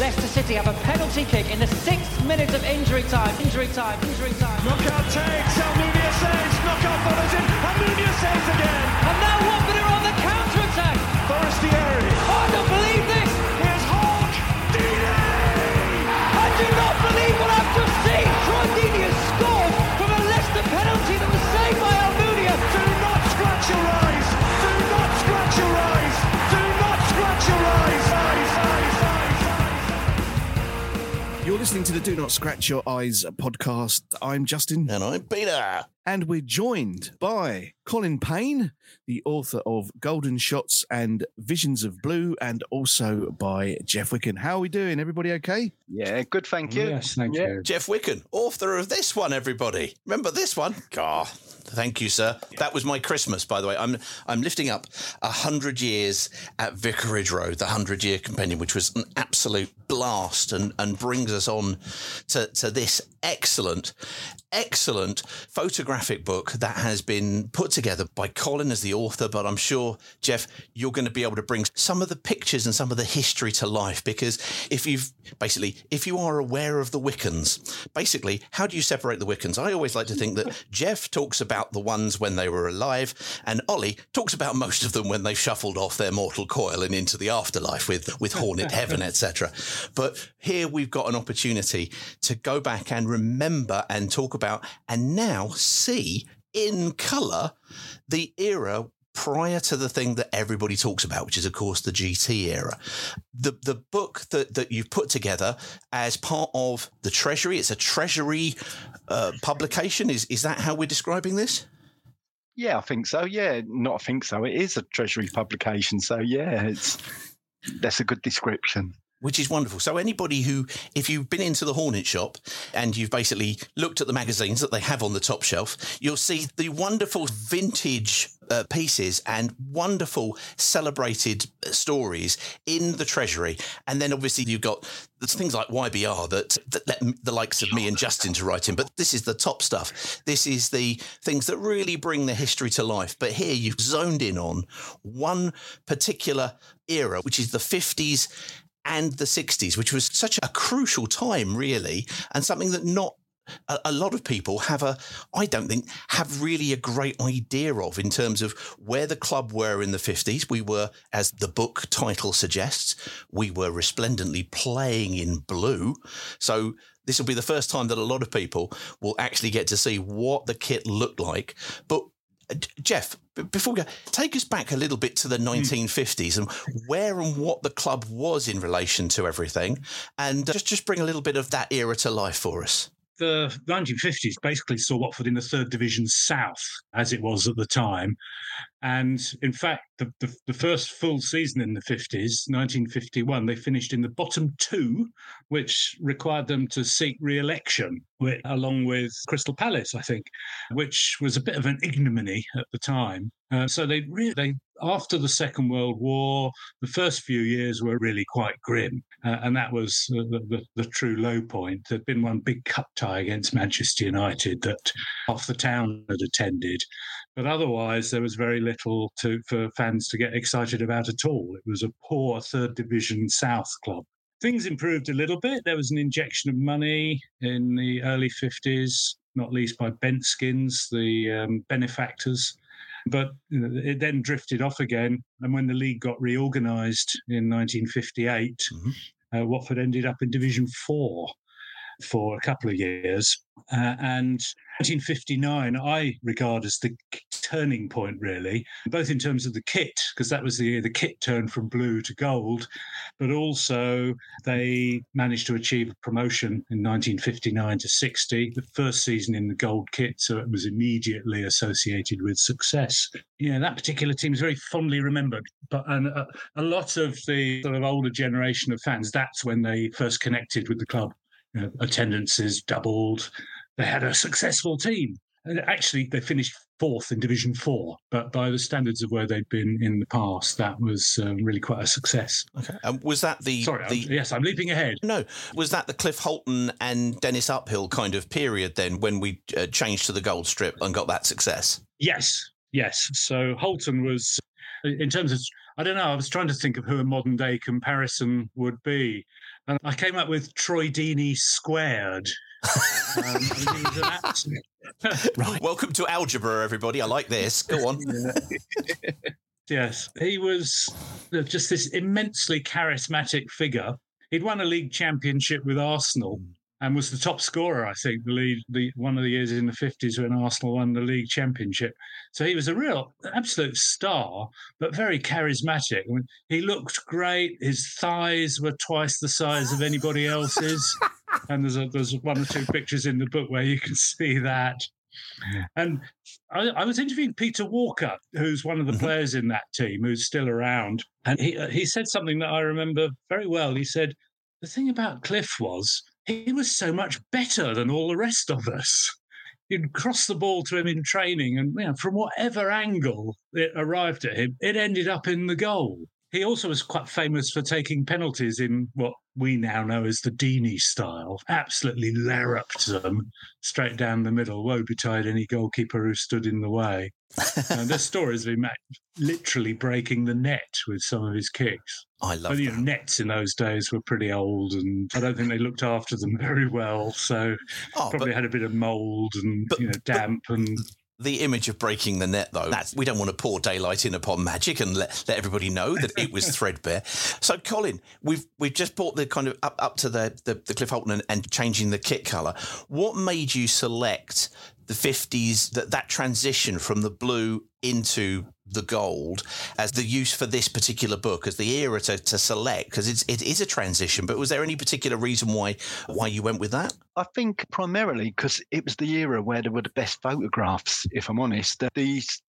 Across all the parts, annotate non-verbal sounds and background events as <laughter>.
Leicester City have a penalty kick in the sixth minute of injury time. Injury time. Injury time. Listening to the Do Not Scratch Your Eyes podcast. I'm Justin. And I'm Peter. And we're joined by Colin Payne, the author of Golden Shots and Visions of Blue, and also by Geoff Wicken. How are we doing? Everybody okay? Yeah, good, thank you. Yes, thank you. Geoff Wicken, author of this one, everybody. Remember this one? God, thank you, sir. That was my Christmas, by the way. I'm I'm lifting up a hundred years at Vicarage Road, the hundred year compendium, which was an absolute blast and, and brings us on to, to this excellent, excellent photographic book that has been put together by Colin as the author. But I'm sure, Geoff, you're going to be able to bring some of the pictures and some of the history to life because if you've basically, if you are aware of the Wickens, basically, how do you separate the Wickens? I always like to think that <laughs> Geoff talks about the ones when they were alive and Ollie talks about most of them when they shuffled off their mortal coil and into the afterlife with, with Hornet <laughs> Heaven, etc. But here we've got an opportunity to go back and remember and talk about and now see in colour the era prior to the thing that everybody talks about, which is of course the GT era. The the book that that you've put together as part of the Treasury, it's a Treasury uh, publication. Is is that how we're describing this? Yeah, I think so. Yeah, not I think so. It is a Treasury publication. So yeah, it's that's a good description. Which is wonderful. So anybody who, if you've been into the Hornet shop and you've basically looked at the magazines that they have on the top shelf, you'll see the wonderful vintage uh, pieces and wonderful celebrated stories in the treasury. And then obviously you've got things like YBR that, that let the likes of me and Justin to write in, but this is the top stuff. This is the things that really bring the history to life. But here you've zoned in on one particular era, which is the 50s and the 60s, which was such a crucial time, really, and something that not a, lot of people have a, I don't think, have really a great idea of in terms of where the club were in the 50s. We were, as the book title suggests, we were resplendently playing in blue. So this will be the first time that a lot of people will actually get to see what the kit looked like. But Geoff, before we go, take us back a little bit to the 1950s and where and what the club was in relation to everything, and uh, just just bring a little bit of that era to life for us. The 1950s basically saw Watford in the third division south, as it was at the time. And in fact, the, the, the first full season in the 50s, 1951, they finished in the bottom two, which required them to seek re election, along with Crystal Palace, I think, which was a bit of an ignominy at the time. Uh, so they really, they, after the Second World War, the first few years were really quite grim. Uh, and that was uh, the, the, the true low point. There'd been one big cup tie against Manchester United that half the town had attended. But otherwise, there was very little to, for fans to get excited about at all. It was a poor third division South club. things improved a little bit. There was an injection of money in the early 50s, not least by Benskins, the um, benefactors. But you know, it then drifted off again. And when the league got reorganised in 1958, Mm-hmm. uh, Watford ended up in Division Four for a couple of years. Uh, and 1959, I regard as the turning point, really, both in terms of the kit, because that was the the kit turned from blue to gold, but also they managed to achieve a promotion in 1959 to 60, the first season in the gold kit, so it was immediately associated with success. Yeah, that particular team is very fondly remembered, but and a, a lot of the sort of older generation of fans, that's when they first connected with the club. You know, attendances doubled. They had a successful team. And actually, they finished fourth in Division Four, but by the standards of where they'd been in the past, that was um, really quite a success. Okay. Um, was that the Sorry, the I'm, yes, I'm leaping ahead. no? Was that the Cliff Holton and Dennis Uphill kind of period then when we uh, changed to the gold strip and got that success? Yes, yes. So Holton was, in terms of, I don't know, I was trying to think of who a modern day comparison would be. And I came up with Troy Deeney squared. Um, I mean, he was an absolute- Right. Welcome to algebra, everybody. I like this. Go on. <laughs> Yes, he was just this immensely charismatic figure. He'd won a league championship with Arsenal and was the top scorer, I think, the league, the one of the years in the fifties when Arsenal won the league championship. So he was a real absolute star, but very charismatic. I mean, he looked great. His thighs were twice the size of anybody <laughs> else's, and there's a, there's one or two pictures in the book where you can see that. And I, I was interviewing Peter Walker, who's one of the players in that team, who's still around, and he uh, he said something that I remember very well. He said the thing about Cliff was he was so much better than all the rest of us. You'd cross the ball to him in training, and you know, from whatever angle it arrived at him, it ended up in the goal. He also was quite famous for taking penalties in what we now know as the Deeney style. Absolutely larruped them straight down the middle. Woe betide any goalkeeper who stood in the way. <laughs> and there's stories of him literally breaking the net with some of his kicks. I love But you know, nets in those days were pretty old, and I don't think they looked after them <laughs> very well. So Oh, probably but had a bit of mould and But- you know but- damp and the image of breaking the net, though, that's, we don't want to pour daylight in upon magic and let, let everybody know that it was <laughs> threadbare. So, Colin, we've we've just brought the kind of up, up to the, the, the Cliff Holton and, and changing the kit colour. What made you select the 50s, that, that transition from the blue into the gold as the use for this particular book, as the era to, to select? Because it's it is a transition, but was there any particular reason why why you went with that? I think primarily because it was the era where there were the best photographs. If I'm honest, the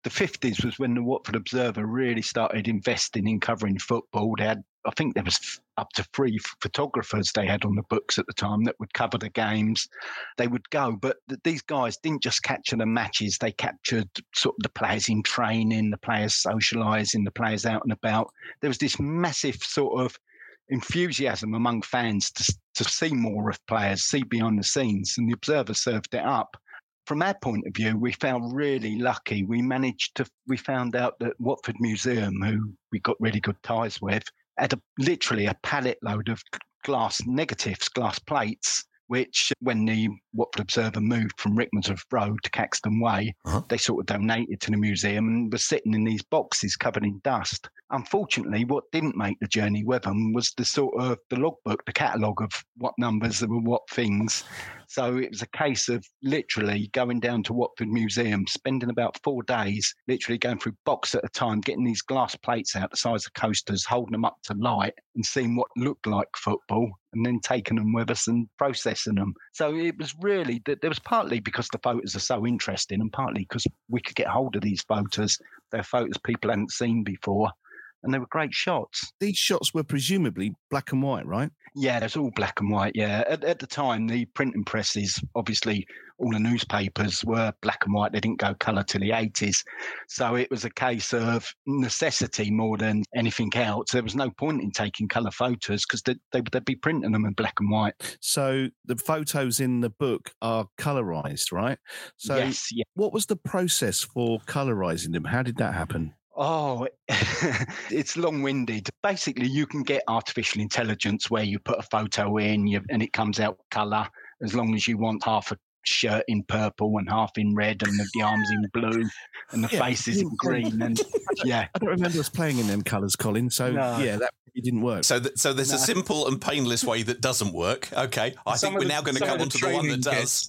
the 50s was when the Watford Observer really started investing in covering football. They had, I think, there was up to three photographers they had on the books at the time that would cover the games. They would go, but th- these guys didn't just capture the matches; they captured sort of the players in training, the players socialising, the players out and about. There was this massive sort of enthusiasm among fans to, to see more of players, see behind the scenes, and the Observer served it up. From our point of view, we felt really lucky. We managed to, we found out that Watford Museum, who we got really good ties with, had a, literally a pallet load of glass negatives, glass plates, which when the Watford Observer moved from Rickmansworth Road to Caxton Way, Uh-huh. they sort of donated to the museum and were sitting in these boxes covered in dust. Unfortunately, what didn't make the journey with them was the sort of the logbook, the catalogue of what numbers there were what things. So it was a case of literally going down to Watford Museum, spending about four days, literally going through box at a time, getting these glass plates out the size of coasters, holding them up to light and seeing what looked like football, and then taking them with us and processing them. So it was really that there was partly because the photos are so interesting, and partly because we could get hold of these photos. They're photos people hadn't seen before, and they were great shots. These shots were presumably black and white, right? Yeah, it's all black and white. Yeah, at, at the time, the printing presses, obviously, all the newspapers were black and white. They didn't go colour till the eighties, so it was a case of necessity more than anything else. There was no point in taking colour photos because they, they, they'd be printing them in black and white. So the photos in the book are colorized, right? So yes, yeah. what was the process for colorizing them? How did that happen? Oh, <laughs> it's long winded. Basically, you can get artificial intelligence where you put a photo in you, and it comes out colour as long as you want half a shirt in purple and half in red and the, the arms in <laughs> blue and the Yeah, face is in green. And <laughs> yeah, I don't remember us playing in them colours, Colin. So No. yeah, that really didn't work. So, th- so there's a simple and painless way that doesn't work. Okay, I Some think we're the- now going to come on to the one that does.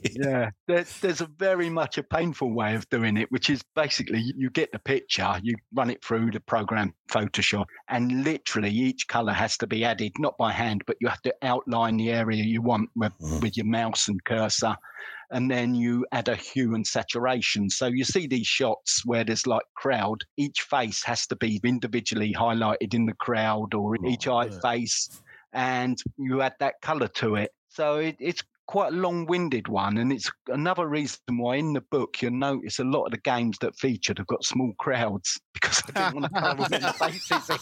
<laughs> yeah. There, there's a very much a painful way of doing it, which is basically you- you get the picture, you run it through the program Photoshop, and literally each color has to be added, not by hand, but you have to outline the area you want with, mm. with your mouse and cursor. And then you add a hue and saturation. So you see these shots where there's like crowd, each face has to be individually highlighted in the crowd or in each eye yeah. face, and you add that color to it. So it, it's quite a long-winded one, and it's another reason why in the book you'll notice a lot of the games that featured have got small crowds <laughs> because I didn't want to cover many faces in.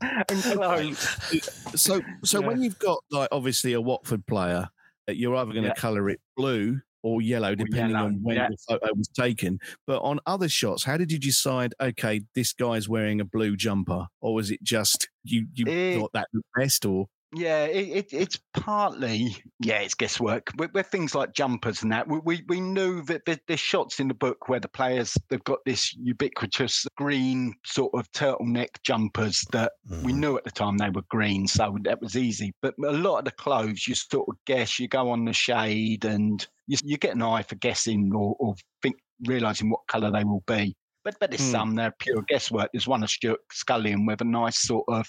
<laughs> and close. so so Yeah. when you've got like obviously a Watford player, you're either going to Yeah. colour it blue or yellow, depending yellow, on when yeah. the photo was taken. But on other shots, how did you decide? Okay, this guy's wearing a blue jumper, or was it just you you Eh, thought that was best, or Yeah, it, it, it's partly yeah, it's guesswork. With, with things like jumpers and that, we we, we knew that there, there's shots in the book where the players they've got this ubiquitous green sort of turtleneck jumpers that we knew at the time they were green, so that was easy. But a lot of the clothes, you sort of guess. You go on the shade, and you, you get an eye for guessing or, or think realizing what color they will be. But but there's Hmm. some they're pure guesswork. There's one of Stuart Scullion with a nice sort of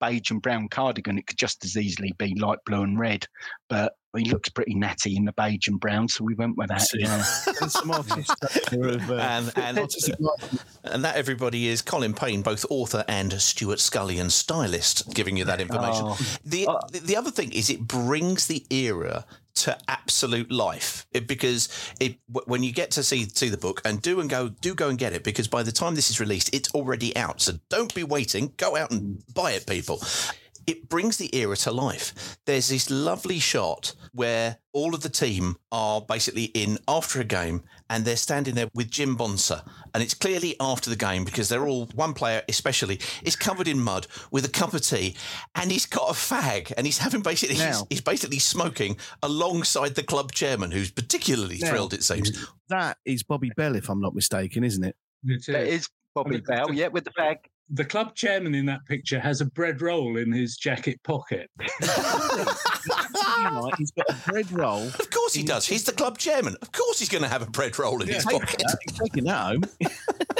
beige and brown cardigan. It could just as easily be light blue and red, but he looks pretty natty in the beige and brown, so we went with that. See. Yeah. There's some of, uh, and and, <laughs> and that everybody is Colin Payne, both author and Stuart Scullion stylist, giving you that information. Oh. The, the the other thing is it brings the era to absolute life. It- because it when you get to see see the book and do and go do go and get it because by the time this is released it's already out. So don't be waiting. Go out and buy it people it brings the era to life. There's this lovely shot where all of the team are basically in after a game and they're standing there with Jim Bonser. And it's clearly after the game because they're all, one player especially, is covered in mud with a cup of tea and he's got a fag and he's having basically, he's, Now- he's basically smoking alongside the club chairman who's particularly Now- thrilled, it seems. that is Bobby Bell, if I'm not mistaken, isn't it? It That is. is Bobby Bell, yeah, with the bag. The club chairman in that picture has a bread roll in his jacket pocket. <laughs> <laughs> He's got a bread roll. Of course he does. He's the club chairman. Of course he's going to have a bread roll in his Take pocket. that, He's taking home. <laughs>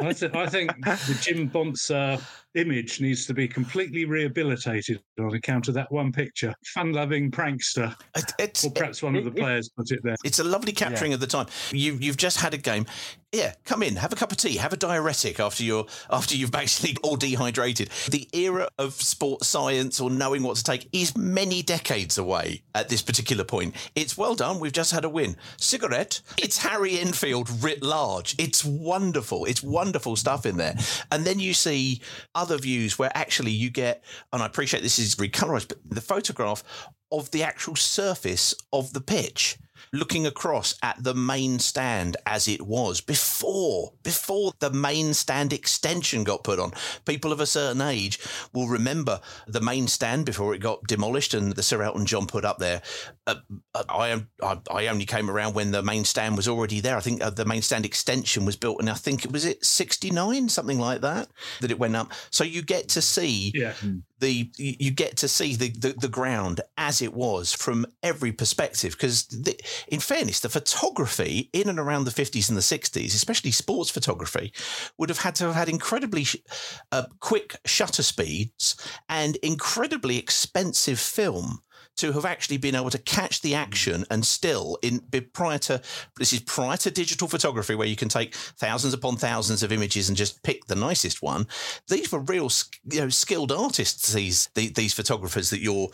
I, th- I think the Jim Bonser image needs to be completely rehabilitated on account of that one picture. Fun-loving prankster, It- It's, or perhaps one of the players put it there. It's a lovely capturing of the time. You you've just had a game. Yeah, come in, have a cup of tea, have a diuretic after you're after you've basically <laughs> all dehydrated. The era of sports science or knowing what to take is many decades away at this particular point. It's well done. We've just had a win. Cigarette. It's Harry Enfield writ large. It's wonderful. It's wonderful stuff in there. And then you see other views where actually you get, and I appreciate this is recolorized, but the photograph of the actual surface of the pitch looking across at the main stand as it was before before the main stand extension got put on people of a certain age will remember the main stand before it got demolished and the Sir Elton John put up there uh, I, I I only came around when the main stand was already there. I think uh, the main stand extension was built and I think it was it 69 something like that that it went up. So you get to see Yeah. the you get to see the, the, the ground as it was from every perspective because in fairness the photography in and around the 50s and the 60s especially sports photography would have had to have had incredibly sh- uh, quick shutter speeds and incredibly expensive film to have actually been able to catch the action and still in prior to this is prior to digital photography where you can take thousands upon thousands of images and just pick the nicest one. These were real you know skilled artists these these photographers that you're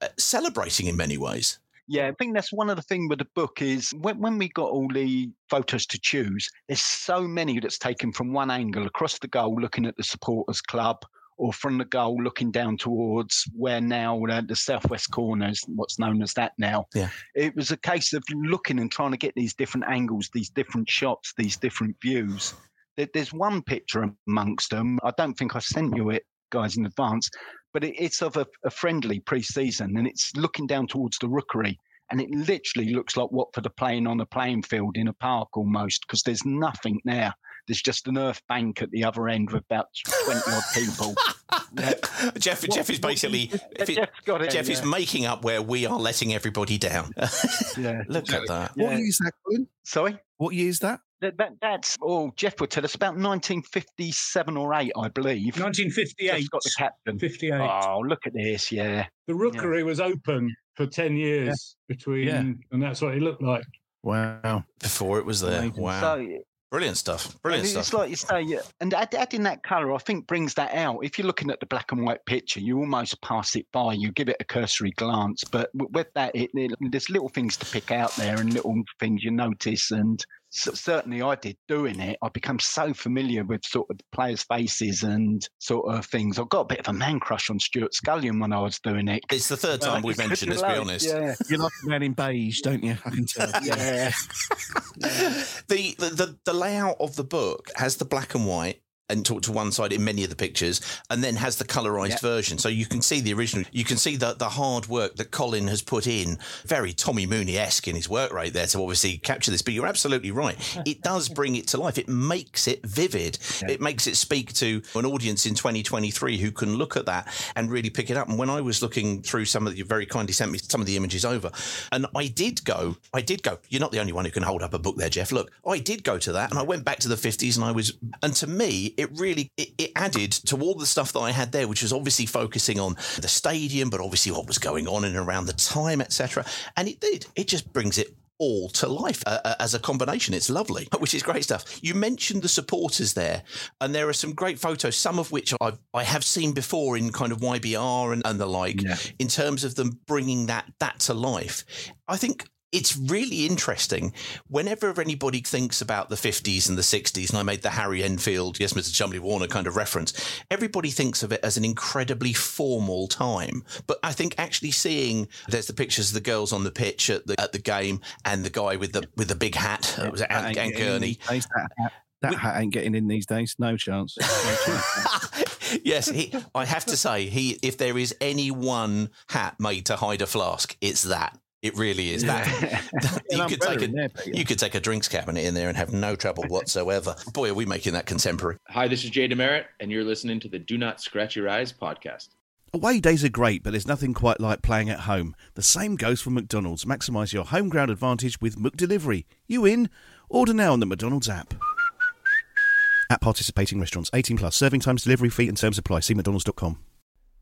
uh, celebrating in many ways. Yeah, I think that's one of the things with the book is when, when we got all the photos to choose, there's so many that's taken from one angle across the goal, looking at the supporters club, or from the goal looking down towards where now uh, the southwest corner is what's known as that now. Yeah. It was a case of looking and trying to get these different angles, these different shots, these different views. There's one picture amongst them. I don't think I sent you it, guys, in advance, but it, it's of a, a friendly pre-season, and it's looking down towards the rookery, and it literally looks like Watford are playing on a playing field in a park almost, because there's nothing there. There's just an earth bank at the other end with about twenty odd people. Yeah. <laughs> Geoff, What- Geoff is basically if it- Geoff's got it. Geoff is making up where we are letting everybody down. <laughs> Yeah. Look at that. What Yeah. year is that, Colin? Sorry. What year is that? That, that, that's oh Geoff would tell us about 1957 or eight, I believe. 1958. Geoff's got the captain. 58. Oh, look at this! Yeah, The rookery was open for 10 years between, Yeah. and that's what it looked like. Wow. Before it was there. Wow. so Brilliant stuff. and Brilliant it's stuff. like you say, and add, adding that colour, I think brings that out. If you're looking at the black and white picture, you almost pass it by. You give it a cursory glance, but with that, it, it, there's little things to pick out there and little things you notice. And c- certainly, I did doing it. I become so familiar with sort of the players' faces and sort of things. I got a bit of a man crush on Stuart Scullion when I was doing it. It's the third time we've mentioned, let's be honest. Yeah, You like a man in beige, don't you? I can tell. <laughs> yeah. <laughs> the, the the the layout of the book has the black and white and talk to one side in many of the pictures, and then has the colorized Yeah. version. So you can see the original. You can see the the hard work that Colin has put in, very Tommy Mooney esque in his work right there to obviously capture this. But you're absolutely right. <laughs> It does bring it to life. It makes it vivid. It makes it speak to an audience in 2023 who can look at that and really pick it up. And when I was looking through some of the, you very kindly sent me some of the images over, and I did go, I did go. You're not the only one who can hold up a book there, Geoff. Look, I did go to that, and I went back to the 50s, and I was, and to me, it really it, it added to all the stuff that I had there, which was obviously focusing on the stadium, but obviously what was going on in and around the time, etc. And it did. It just brings it all to life uh, uh, as a combination. It's lovely, <laughs> which is great stuff. You mentioned the supporters there, and there are some great photos, some of which I've, I have seen before in kind of YBR and, and the like, Yeah. in terms of them bringing that that to life. I think. It's really interesting whenever anybody thinks about the 50s and the 60s, and I made the Harry Enfield, yes, Mr. Cholmondley-Warner kind of reference, everybody thinks of it as an incredibly formal time. But I think actually seeing there's the pictures of the girls on the pitch at the at the game and the guy with the with the big hat, uh, was it That Ant, ain't Ant getting in Gurney? That, hat- that hat ain't getting in these days. No chance. No chance. <laughs> yes, he, I have to say, he if there is any one hat made to hide a flask, it's that. It really is that. <laughs> you could take a there, Peter. you could take a drinks cabinet in there and have no trouble whatsoever. Boy, are we making that contemporary. Hi, this is Jay Demerit, and you're listening to the Do Not Scratch Your Eyes podcast. Away days are great, but there's nothing quite like playing at home. The same goes for McDonald's. Maximise your home ground advantage with McDelivery. You in? Order now on the McDonald's app. At participating restaurants, 18 plus. Serving times, delivery fee, and terms apply. See McDonald's.com.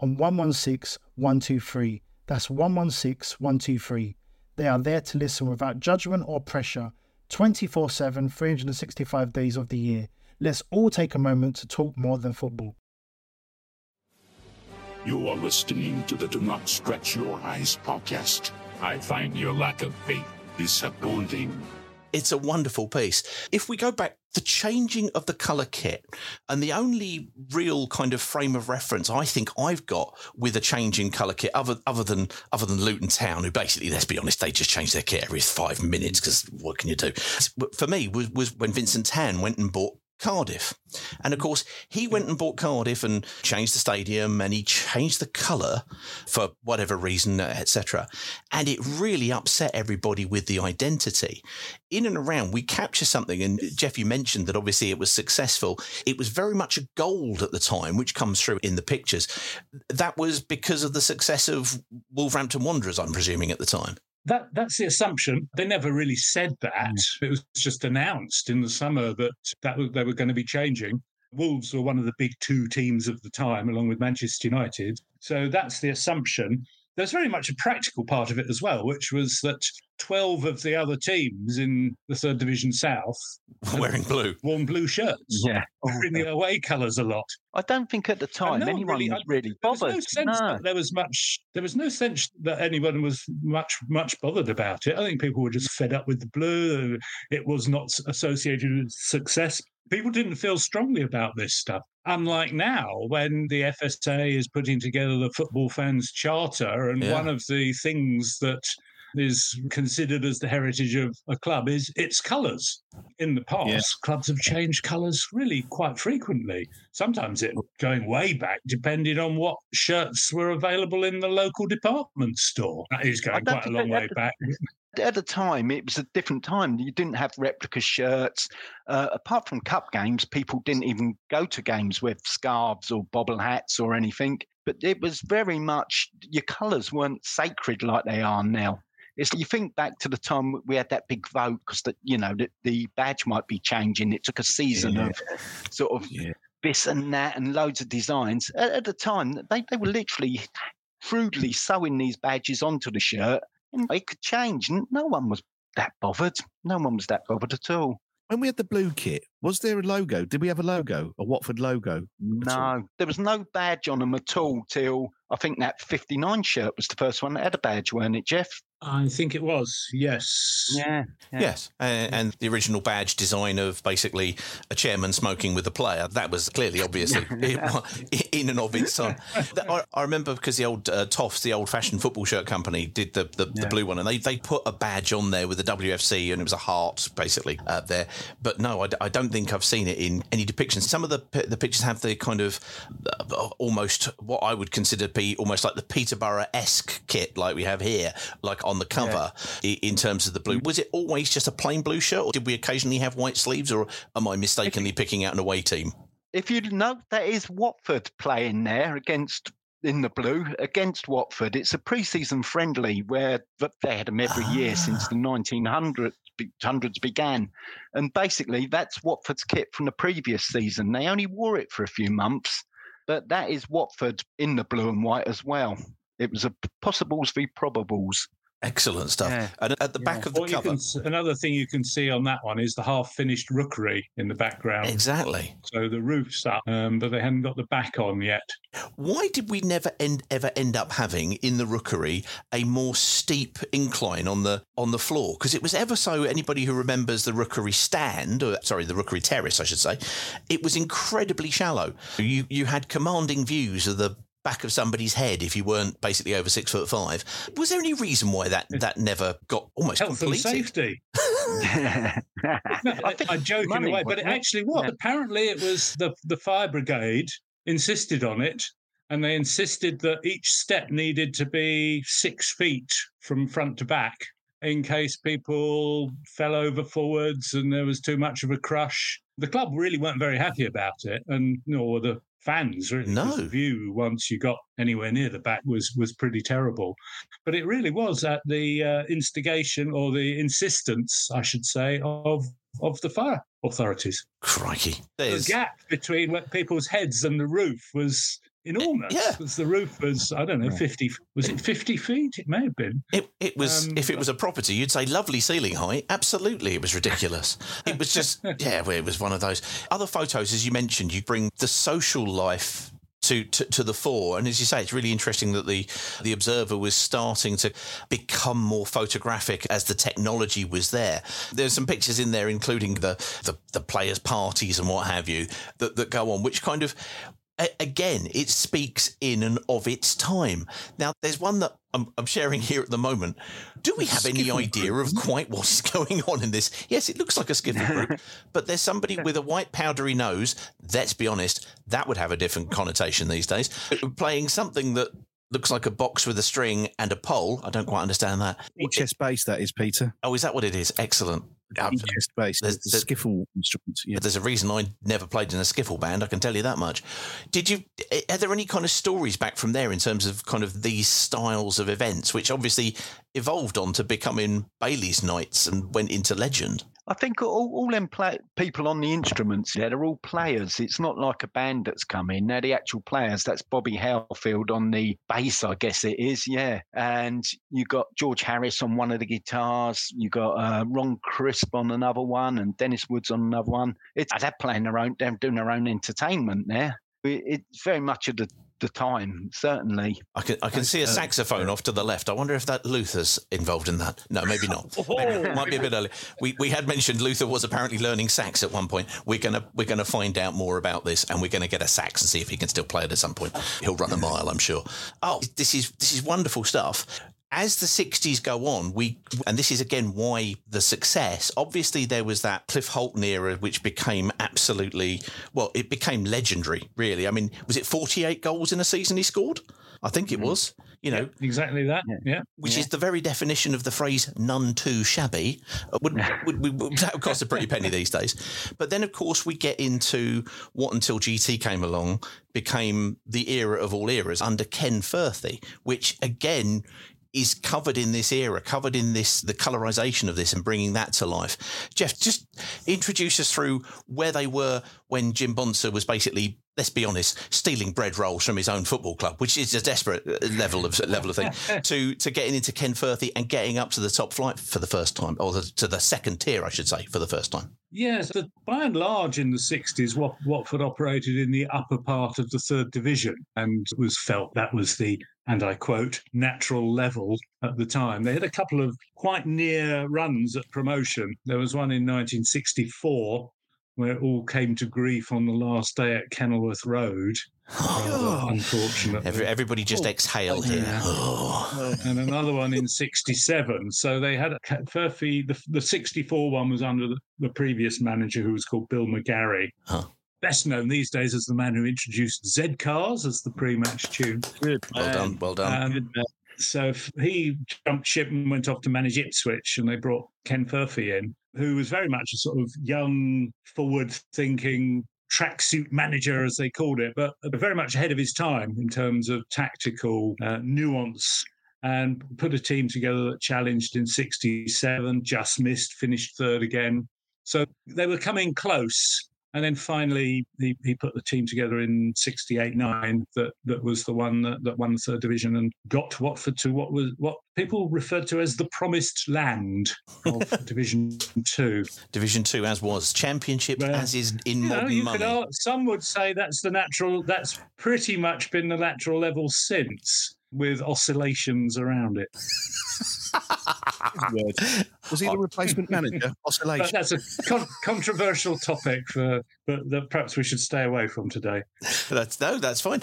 on 116 123. That's 116 123. They are there to listen without judgment or pressure 24 7, 365 days of the year. Let's all take a moment to talk more than football. You are listening to the Do Not Scratch Your Eyes podcast. I find your lack of faith disappointing. It's a wonderful piece. If we go back, the changing of the colour kit, and the only real kind of frame of reference I think I've got with a change in colour kit, other other than other than Luton Town, who basically, let's be honest, they just change their kit every five minutes because what can you do? For me, was, was when Vincent Tan went and bought Cardiff. And of mm-hmm. course, he went and bought Cardiff and changed the stadium and he changed the colour for whatever reason, uh, etc. And it really upset everybody with the identity. In and around, we capture something. And uh, Geoff, you mentioned that obviously it was successful. It was very much a gold at the time, which comes through in the pictures. That was because of the success of Wolverhampton Wanderers, I'm presuming, at the time. That that's the assumption. They never really said that. Mm. It was just announced in the summer that that they were going to be changing. Wolves were one of the big two teams of the time, along with Manchester United. So that's the assumption. There's very much a practical part of it as well, which was that 12 of the other teams in the third division south <laughs> wearing blue worn blue shirts Yeah. Oh, wearing the away colours a lot I don't think at the time no anyone really- was I- really there was bothered. no sense No. that there was much there was no sense that anyone was much much bothered about it i think people were just fed up with the blue it was not associated with success people didn't feel strongly about this stuff unlike now when the fsa is putting together the football fans charter and Yeah. one of the things that is considered as the heritage of a club is its colours. In the past, Yeah. clubs have changed colours really quite frequently. Sometimes it going way back, depending on what shirts were available in the local department store. That is going quite a long way to- back. <laughs> At the time, it was a different time. You didn't have replica shirts. Uh, apart from cup games, people didn't even go to games with scarves or bobble hats or anything. But it was very much your colours weren't sacred like they are now. It's you think back to the time we had that big vote because the you know the, the badge might be changing. It took a season Yeah. of sort of Yeah. this and that and loads of designs. At, at the time, they, they were literally crudely sewing these badges onto the shirt and it could change. No one was that bothered. No one was that bothered at all. When we had the blue kit, was there a logo? Did we have a logo, a Watford logo? No, there was no badge on them at all till I think that 59 shirt was the first one that had a badge, weren't it, Geoff? I think it was, yes. Yeah. Yes, and, and the original badge design of basically a chairman smoking with a player that was clearly, obviously, <laughs> it- in and of its own. I, I remember because the old uh, Toffs, the old-fashioned football shirt company, did the, the, the blue one, and they they put a badge on there with the WFC, and it was a heart basically uh, there. But no, I don't think I've seen it in any depictions. Some of the the pictures have the kind of uh, almost what I would consider be almost like the Peterborough esque kit, like we have here, like on the cover i in terms of the blue. Mm. Was it always just a plain blue shirt, or did we occasionally have white sleeves, or am I mistakenly picking out an away team? If you note, that is Watford playing there against in the blue against Watford. It's a pre-season friendly where they had them every year since the ah. 1900s began, and basically that's Watford's kit from the previous season. They only wore it for a few months, but that is Watford in the blue and white as well. It was a possibles v probables. Excellent stuff. Yeah. And at the back of the What cover, can, another thing you can see on that one is the half-finished rookery in the background. exactly. So the roof's up, um, but they hadn't got the back on yet. Why did we never end ever end up having in the rookery a more steep incline on the on the floor? Because it was ever so. Anybody who remembers the rookery stand, or sorry, the rookery terrace, I should say, it was incredibly shallow. You you had commanding views of the back of somebody's head if you weren't basically over six foot five. Was there any reason why that that never got almost Health and completed? safety. <laughs> <laughs> I I, think I joke in a way, but it it? actually was. Yeah. Apparently, it was the the fire brigade insisted on it, and they insisted that each step needed to be six feet from front to back in case people fell over forwards and there was too much of a crush. The club really weren't very happy about it, and nor were the fans. Really, 'cause No. the view once you got anywhere near the back was was pretty terrible. But it really was at the uh, instigation or the insistence, I should say, of of the fire authorities. Crikey, The gap between what people's heads and the roof was enormous. Yeah. Because the roof was, I don't know, 50, was it 50 feet? It may have been. It, it was Um, if it was a property, you'd say lovely ceiling height. Absolutely, it was ridiculous. it was just <laughs> yeah, it was one of those other photos, as you mentioned. You bring the social life. To, to, to the fore, and as you say, it's really interesting that the the observer was starting to become more photographic as the technology was there. There's some pictures in there, including the the, the players' parties and what have you, that, that go on, which kind of again, it speaks in and of its time. Now, there's one that I'm, I'm sharing here at the moment. Do we have any idea of quite what is <laughs> going on in this? Yes, it looks like a skiffle group, <laughs> but there's somebody with a white powdery nose. Let's be honest, that would have a different connotation these days. Playing something that looks like a box with a string and a pole. I don't quite understand that. Chest bass, that is, Peter. Oh, is that what it is? Excellent. Chest bass. there's- there's- skiffle instruments. Yeah. There's a reason I never played in a skiffle band. I can tell you that much. Did you? Are there any kind of stories back from there in terms of kind of these styles of events, which obviously evolved on to becoming Bailey's Nights and went into legend? I think all, all them play, people on the instruments, yeah, they're all players. It's not like a band that's come in. They're the actual players. That's Bobby Howfield on the bass, I guess it is, yeah. And you got George Harris on one of the guitars. You got uh, Ron Crisp on another one, and Dennis Woods on another one. It's they're playing their own, they're doing their own entertainment there. It, it's very much of the the time, certainly. I can I can see a saxophone off to the left. I wonder if that Luther's involved in that. No, maybe not. <laughs> Maybe, might be a bit early. We we had mentioned Luther was apparently learning sax at one point. We're gonna we're gonna find out more about this, and we're gonna get a sax and see if he can still play it at some point. He'll run a mile, I'm sure. Oh, this is this is wonderful stuff as the 60s go on, we, and this is again why the success, obviously there was that Cliff Holton era, which became absolutely, well, it became legendary, really. I mean, was it 48 goals in a season he scored? I think it was, you know. exactly that. Yeah. Which is the very definition of the phrase "none too shabby." Uh, Would, <laughs> would, would, would that would cost a pretty penny these days? But then, of course, we get into what until GT came along became the era of all eras under Ken Furphy, which again is covered in this era, covered in this the colorization of this and bringing that to life. Geoff, just introduce us through where they were when Jim Bonser was basically, let's be honest, stealing bread rolls from his own football club, which is a desperate level of level of thing, <laughs> to to getting into Ken Furphy and getting up to the top flight for the first time, or the, to the second tier, I should say, for the first time. Yes, but by and large, in the 60s, Wat- Watford operated in the upper part of the third division and was felt that was the, and I quote, natural level at the time. They had a couple of quite near runs at promotion. There was one in 1964 where it all came to grief on the last day at Kenilworth Road. rather <sighs> unfortunately. Every, everybody just oh, exhale here. <sighs> and another one in 67. So they had a Furphy, the, the 64 one was under the, the previous manager who was called Bill McGarry. Best known these days as the man who introduced Z Cars as the pre match tune. Good. Well done. Well done. Um, so he jumped ship and went off to manage Ipswich, and they brought Ken Furphy in, who was very much a sort of young, forward thinking tracksuit manager, as they called it, but very much ahead of his time in terms of tactical uh, nuance. And put a team together that challenged in 67, just missed, finished third again. So they were coming close. And then finally, he, he put the team together in 68 9 that, that was the one that, that won the third division and got Watford to what was what people referred to as the promised land oh. of <laughs> Division Two. Division Two, as was championship, as is in You know, modern you money. could, some would say that's the natural, that's pretty much been the natural level since with oscillations around it. <laughs> Was he the oh. replacement manager? <laughs> Oscillation. that's a con- controversial topic for, but that perhaps we should stay away from today. That's no, that's fine.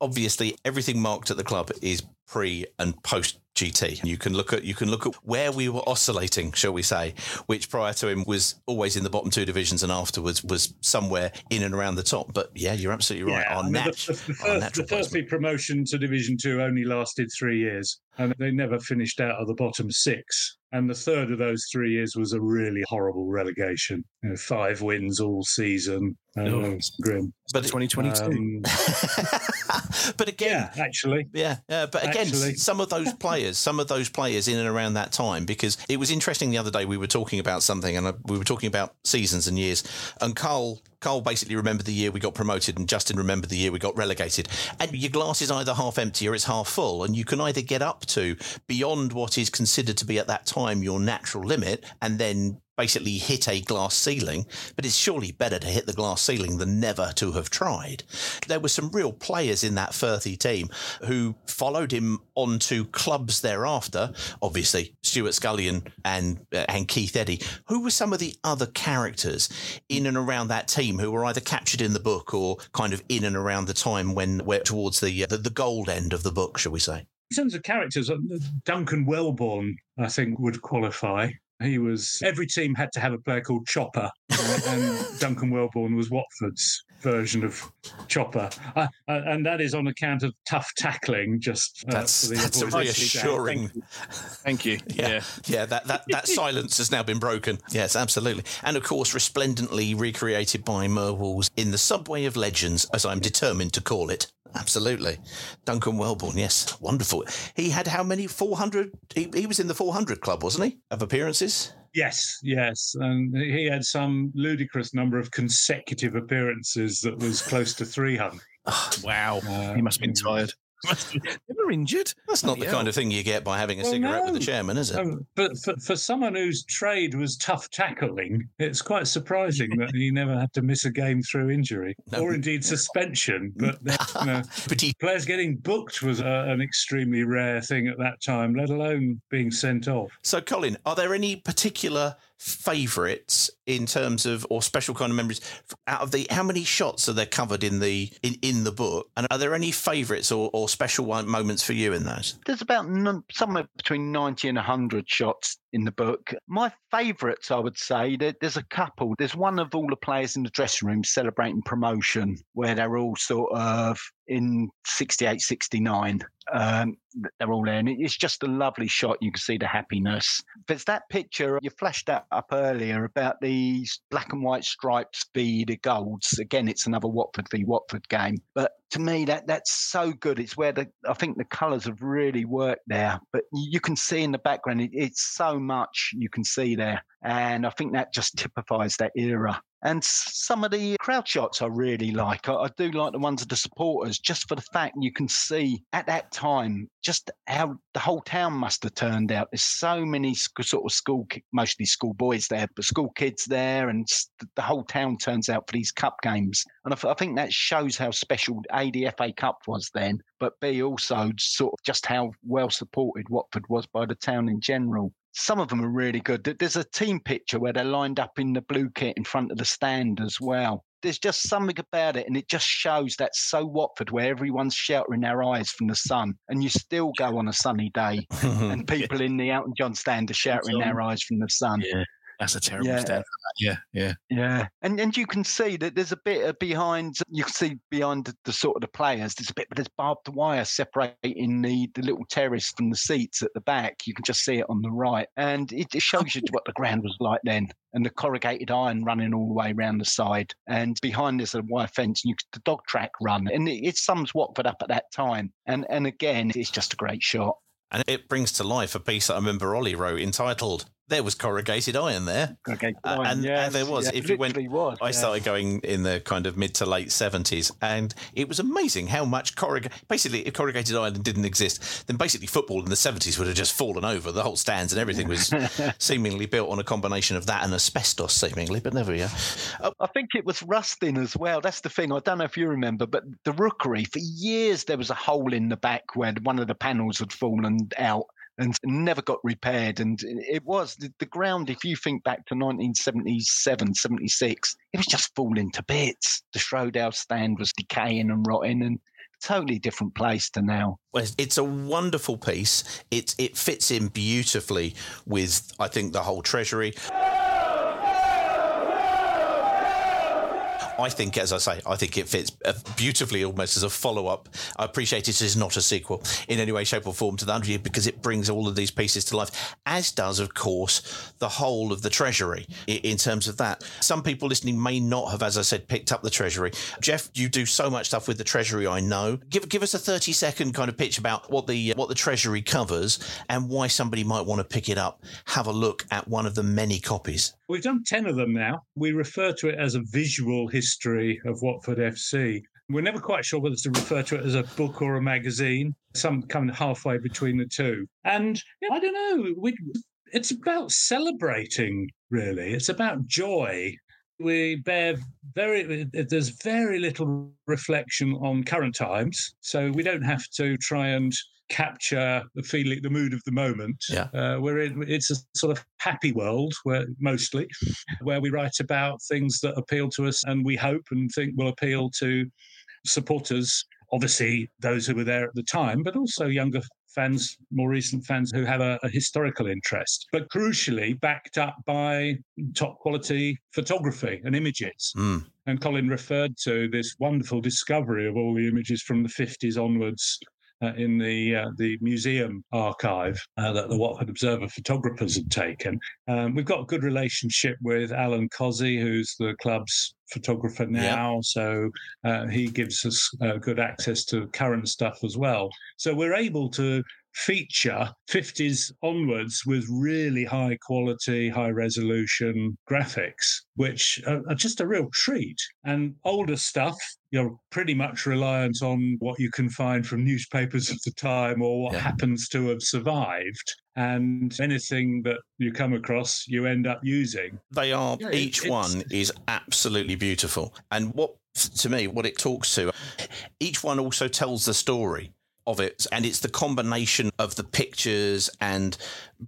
Obviously, everything marked at the club is pre and post GT. You can look at you can look at where we were oscillating, shall we say, which prior to him was always in the bottom two divisions, and afterwards was somewhere in and around the top. But yeah, you're absolutely right. Yeah, our I mean, the- nat- the, the first, natural the first big promotion to Division Two only lasted three years, and they never finished out of the bottom six. And the third of those three years was a really horrible relegation. You know, five wins all season. and Oh. it grim. But 2022. Um, <laughs> but again, actually, yeah, yeah. But again, Actually. some of those players, some of those players in and around that time, because it was interesting the other day. We were talking about something, and uh, we were talking about seasons and years. And Carl, Carl basically remembered the year we got promoted, and Justin remembered the year we got relegated. And your glass is either half empty or it's half full, and you can either get up to beyond what is considered to be at that time your natural limit, and then basically hit a glass ceiling, but it's surely better to hit the glass ceiling than never to have tried. There were some real players in that Furphy team who followed him onto clubs thereafter. Obviously, Stuart Scullion and uh, and Keith Eddy. Who were some of the other characters in and around that team who were either captured in the book or kind of in and around the time when we're towards the uh, the, the gold end of the book, shall we say? in terms of characters, uh, Duncan Welbourne, I think, would qualify. He was every team had to have a player called Chopper, and <laughs> Duncan Welbourne was Watford's version of Chopper, uh, uh, and that is on account of tough tackling. Just uh, That's for the that's a avoidance of reassuring. Thank you. <laughs> Yeah, yeah. That that that <laughs> silence has now been broken. Yes, absolutely. And of course, resplendently recreated by Merwalls in the subway of legends, as I'm determined to call it. Absolutely, Duncan Welbourne. Yes, wonderful. He had how many? Four hundred. He, he was in the four hundred club, wasn't he? Of appearances. Yes, yes. And he had some ludicrous number of consecutive appearances that was close to 300. <laughs> wow. Uh, he must have been tired. <laughs> Never injured. That's not the kind of thing you get by having a Well, cigarette with the chairman, is it? Um, but for, for someone whose trade was tough tackling, it's quite surprising that he never had to miss a game through injury or indeed suspension. But you <laughs> know, players getting booked was uh, an extremely rare thing at that time, let alone being sent off. So, Colin, are there any particular favourites in terms of or special kind of memories out of the how many shots are there covered in the in, in the book and are there any favourites or, or special one, moments for you in those There's about n- somewhere between 90 and 100 shots in the book. My favourites, I would say, there, there's a couple. There's one of all the players in the dressing room celebrating promotion, where they're all sort of in 68, 69. Um, they're all there. And it's just a lovely shot. You can see the happiness. There's that picture you flashed that up earlier about black and white stripes v the golds. Again, it's another Watford v Watford game. But to me, that that's so good. It's where the I think the colours have really worked there. But you can see in the background, it, it's so much you can see there, and I think that just typifies that era. And some of the crowd shots I really like. I, I do like the ones of the supporters, just for the fact you can see at that time just how the whole town must have turned out. There's so many sort of school, mostly school boys there, but school kids there, and the whole town turns out for these cup games. And I, I think that shows how special ADFA Cup was then, but B, also sort of just how well supported Watford was by the town in general. Some of them are really good. There's a team picture where they're lined up in the blue kit in front of the stand as well. There's just something about it, and it just shows that so Watford, where everyone's sheltering their eyes from the sun, and you still go on a sunny day, <laughs> and people in the Elton John stand are sheltering their eyes from the sun. Yeah, that's a terrible Yeah. stand. Yeah, yeah. Yeah, and and you can see that there's a bit of behind. You can see behind the, the sort of the players. There's a bit, but there's barbed wire separating the the little terrace from the seats at the back. You can just see it on the right, and it, it shows you what the ground was like then, and the corrugated iron running all the way around the side, and behind there's a wire fence. And you c- the dog track run, and it, it sums Watford up at that time. And and again, it's just a great shot. and it brings to life a piece that I remember Ollie wrote entitled "There Was Corrugated Iron There," Corrugated Uh, iron, and, yes, and there was. yeah, if you went, was, I yeah. started going in the kind of mid to late seventies, and it was amazing how much corrugated. Basically, if corrugated iron didn't exist, then basically football in the seventies would have just fallen over. The whole stands and everything was <laughs> seemingly built on a combination of that and asbestos, seemingly. But never yeah. are. I think it was rusting as well. That's the thing. I don't know if you remember, but the rookery for years there was a hole in the back where one of the panels had fallen out and never got repaired. And it was the, the ground. If you think back to 1977, 76, it was just falling to bits. The Shrodells stand was decaying and rotting, and totally different place to now. Well, it's- it's a wonderful piece. It it fits in beautifully with I think the whole treasury. I think, as I say, I think it fits uh, beautifully almost as a follow up. I appreciate it is not a sequel in any way, shape, or form to the 100 Year because it brings all of these pieces to life, as does, of course, the whole of the Treasury in terms of that. Some people listening may not have, as I said, picked up the Treasury. Geoff, you do so much stuff with the Treasury, I know. Give, give us a 30 second kind of pitch about what the, what the Treasury covers and why somebody might want to pick it up, have a look at one of the many copies. We've done 10 of them now. We refer to it as a visual history of Watford FC. We're never quite sure whether to refer to it as a book or a magazine, some kind of halfway between the two. And yeah, I don't know, we, it's about celebrating, really. It's about joy. We bear very, there's very little reflection on current times. So we don't have to try and capture the feeling, the mood of the moment. Yeah. Uh, we're in, it's a sort of happy world where mostly, where we write about things that appeal to us and we hope and think will appeal to supporters. Obviously, those who were there at the time, but also younger fans, more recent fans who have a, a historical interest, but crucially backed up by top quality photography and images. Mm. And Colin referred to this wonderful discovery of all the images from the 50s onwards uh, in the uh, the museum archive uh, that the Watford Observer photographers had taken. Um, we've got a good relationship with Alan Cozzi, who's the club's photographer now, so uh, he gives us uh, good access to current stuff as well. So we're able to feature 50s onwards with really high quality, high resolution graphics, which are, are just a real treat. And older stuff, you're pretty much reliant on what you can find from newspapers <laughs> of the time or what Yeah. happens to have survived. And anything that you come across, you end up using. They are Yeah, each it's- one is absolutely beautiful. And what to me, what it talks to, each one also tells the story of it, and it's the combination of the pictures and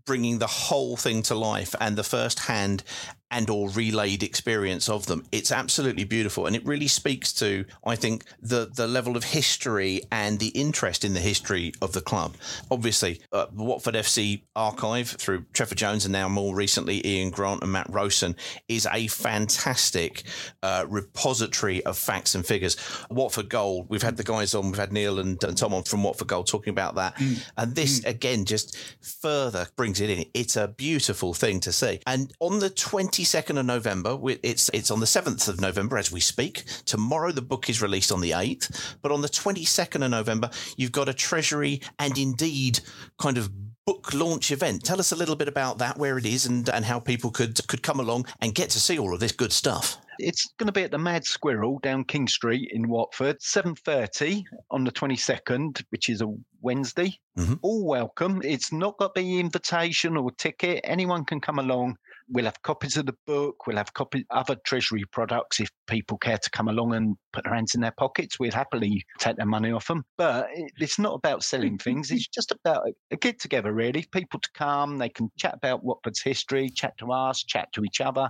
bringing the whole thing to life and the first hand and or relayed experience of them. It's absolutely beautiful, and it really speaks to, I think, the the level of history and the interest in the history of the club. Obviously, uh, Watford FC archive through Trevor Jones and now more recently Ian Grant and Matt Rosen is a fantastic uh, repository of facts and figures. Watford Gold, we've had the guys on, we've had Neil and, and Tom on from Watford Gold talking about that, and this again just further brings it in. It's a beautiful thing to see. And on the 22nd of November, it's it's on the 7th of November as we speak. Tomorrow the book is released on the 8th, but on the 22nd of November, you've got a Treasury and indeed kind of book launch event. Tell us a little bit about that, where it is, and and how people could could come along and get to see all of this good stuff. It's going to be at the Mad Squirrel down King Street in Watford, 7.30 on the 22nd, which is a Wednesday. Mhm. All welcome. It's not got to be invitation or ticket. Anyone can come along. We'll have copies of the book. We'll have copies other Treasury products if people care to come along and put their hands in their pockets. We'd happily take their money off them. But it's not about selling <laughs> things. It's just about a get together, really. People to come. They can chat about Watford's history, chat to us, chat to each other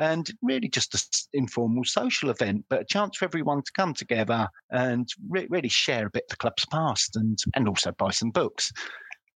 and really just an informal social event, but a chance for everyone to come together and re- really share a bit of the club's past and and also buy some books.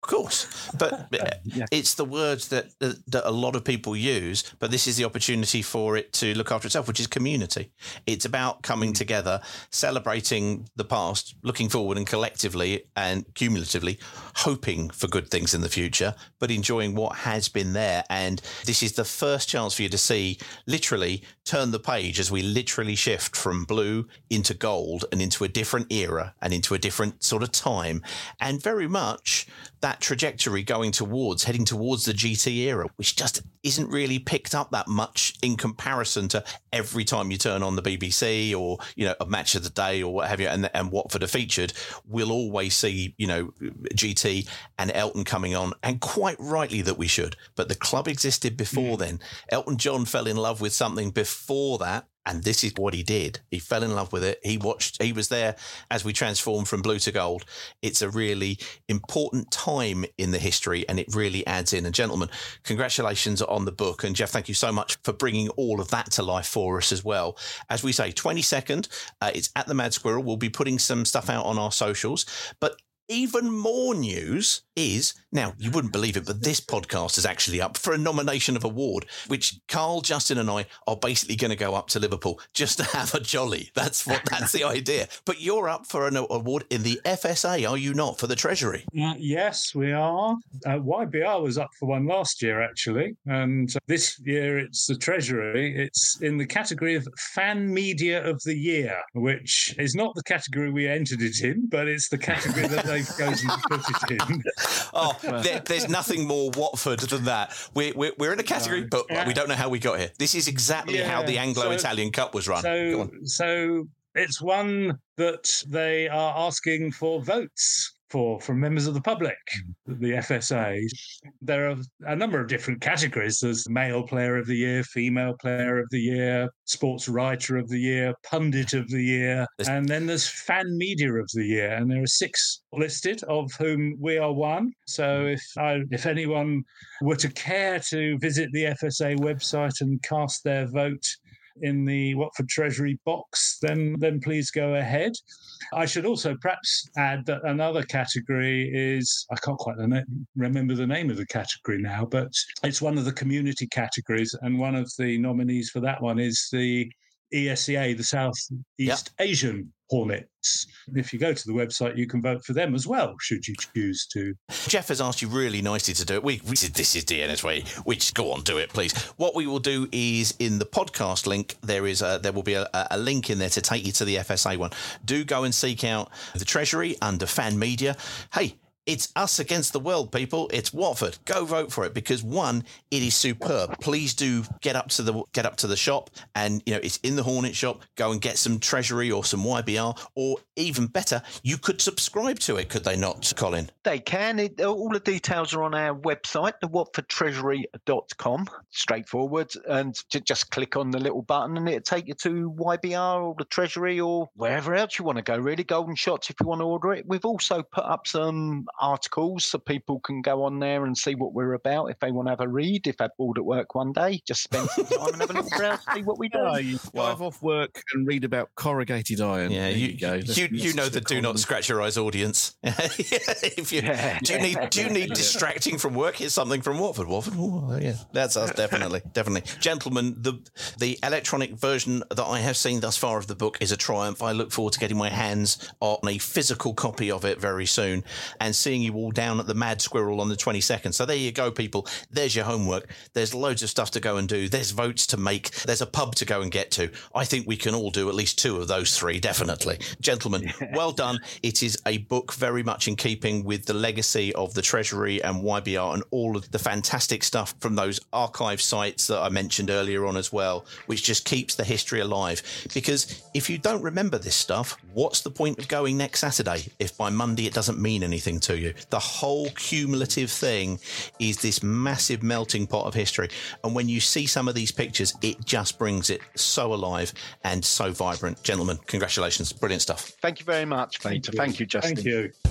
Of course, but <laughs> uh, it's the words that, that that a lot of people use. But this is the opportunity for it to look after itself, which is community. It's about coming together, celebrating the past, looking forward, and collectively and cumulatively hoping for good things in the future, but enjoying what has been there. And this is the first chance for you to see, literally, turn the page as we literally shift from blue into gold and into a different era and into a different sort of time, and very much that trajectory going towards heading towards the GT era, which just isn't really picked up that much in comparison to every time you turn on the BBC or you know a match of the day or what have you, and and Watford are featured, we'll always see you know GT and Elton coming on, and quite rightly that we should. But the club existed before mm. then. Elton John fell in love with something before that. And this is what he did. He fell in love with it. He watched, he was there as we transformed from blue to gold. It's a really important time in the history and it really adds in. And gentlemen, congratulations on the book. And Geoff, thank you so much for bringing all of that to life for us as well. As we say, 22nd, uh, it's at the Mad Squirrel. We'll be putting some stuff out on our socials. But even more news is now you wouldn't believe it, but this podcast is actually up for a nomination of award, which Carl, Justin, and I are basically going to go up to Liverpool just to have a jolly. That's what that's the idea. But you're up for an award in the FSA, are you not, for the Treasury? Uh, yes, we are. Uh, YBR was up for one last year, actually. And uh, this year it's the Treasury. It's in the category of Fan Media of the Year, which is not the category we entered it in, but it's the category that <laughs> they've chosen to put it in. <laughs> Oh, there, there's nothing more Watford than that. We're, we're, we're in a category, but we don't know how we got here. This is exactly how the Anglo Italian so- Cup was run. So, so it's one that they are asking for votes for from members of the public, mm. the FSA. There are a number of different categories. There's male player of the year, female player of the year, sports writer of the year, pundit of the year, and then there's fan media of the year. And there are six listed, of whom we are one. So mm. if I, if anyone were to care to visit the FSA website and cast their vote in the Watford Treasury box, then then please go ahead. I should also perhaps add that another category is I can't quite remember the name of the category now, but it's one of the community categories, and one of the nominees for that one is the ESEA, the South East Asian Hornets. If you go to the website, you can vote for them as well, should you choose to. Geoff has asked you really nicely to do it. We, we said this is DNS way. Which go on, do it, please. What we will do is in the podcast link there is a, there will be a, a link in there to take you to the FSA one. Do go and seek out the Treasury under Fan Media. Hey. It's us against the world, people. It's Watford. Go vote for it because one, it is superb. Please do get up to the get up to the shop, and you know it's in the Hornet shop. Go and get some Treasury or some YBR, or even better, you could subscribe to it. Could they not, Colin? They can. It, all the details are on our website, the watfordtreasury.com. Straightforward. And just click on the little button and it'll take you to YBR or the Treasury or wherever else you want to go, really. Golden Shots if you want to order it. We've also put up some articles so people can go on there and see what we're about if they want to have a read. If they're bored at work one day, just spend some time and have a little browse, see what we do. <laughs> Oh, you drive off work and read about corrugated iron. Yeah, There you, you, go. Let's- you, let's you know just the do not scratch your eyes audience. <laughs> if you do you need do you need <laughs> distracting from work? Here's something from Watford. Watford, Ooh, oh, yeah, that's us definitely, definitely, gentlemen. The the electronic version that I have seen thus far of the book is a triumph. I look forward to getting my hands on a physical copy of it very soon and seeing you all down at the Mad Squirrel on the 22nd. So there you go, people. There's your homework. There's loads of stuff to go and do. There's votes to make. There's a pub to go and get to. I think we can all do at least two of those three, definitely. Gentlemen, <laughs> well done. It is a book very much in keeping with the legacy of the Treasury and YBR and all of the fantastic stuff from those archive sites that I mentioned earlier on as well, which just keeps the history alive. Because if you don't remember this stuff, what's the point of going next Saturday if by Monday it doesn't mean anything to you? The whole cumulative thing is this massive melting pot of history. And when you see some of these pictures, it just brings it so alive and so vibrant. Gentlemen, congratulations. Brilliant stuff. Thank you very much, Peter. Thank you, Justin. Thank you.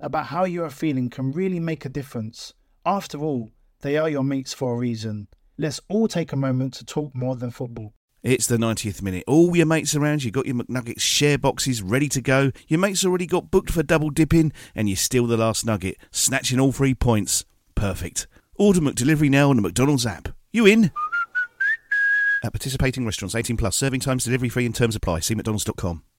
about how you are feeling can really make a difference. After all, they are your mates for a reason. Let's all take a moment to talk more than football. It's the 90th minute. All your mates around you, got your McNuggets share boxes ready to go. Your mates already got booked for double dipping, and you steal the last nugget, snatching all three points. Perfect. Order McDelivery now on the McDonald's app. You in? At participating restaurants, 18 plus, serving times, delivery free, and terms apply. See McDonald's.com.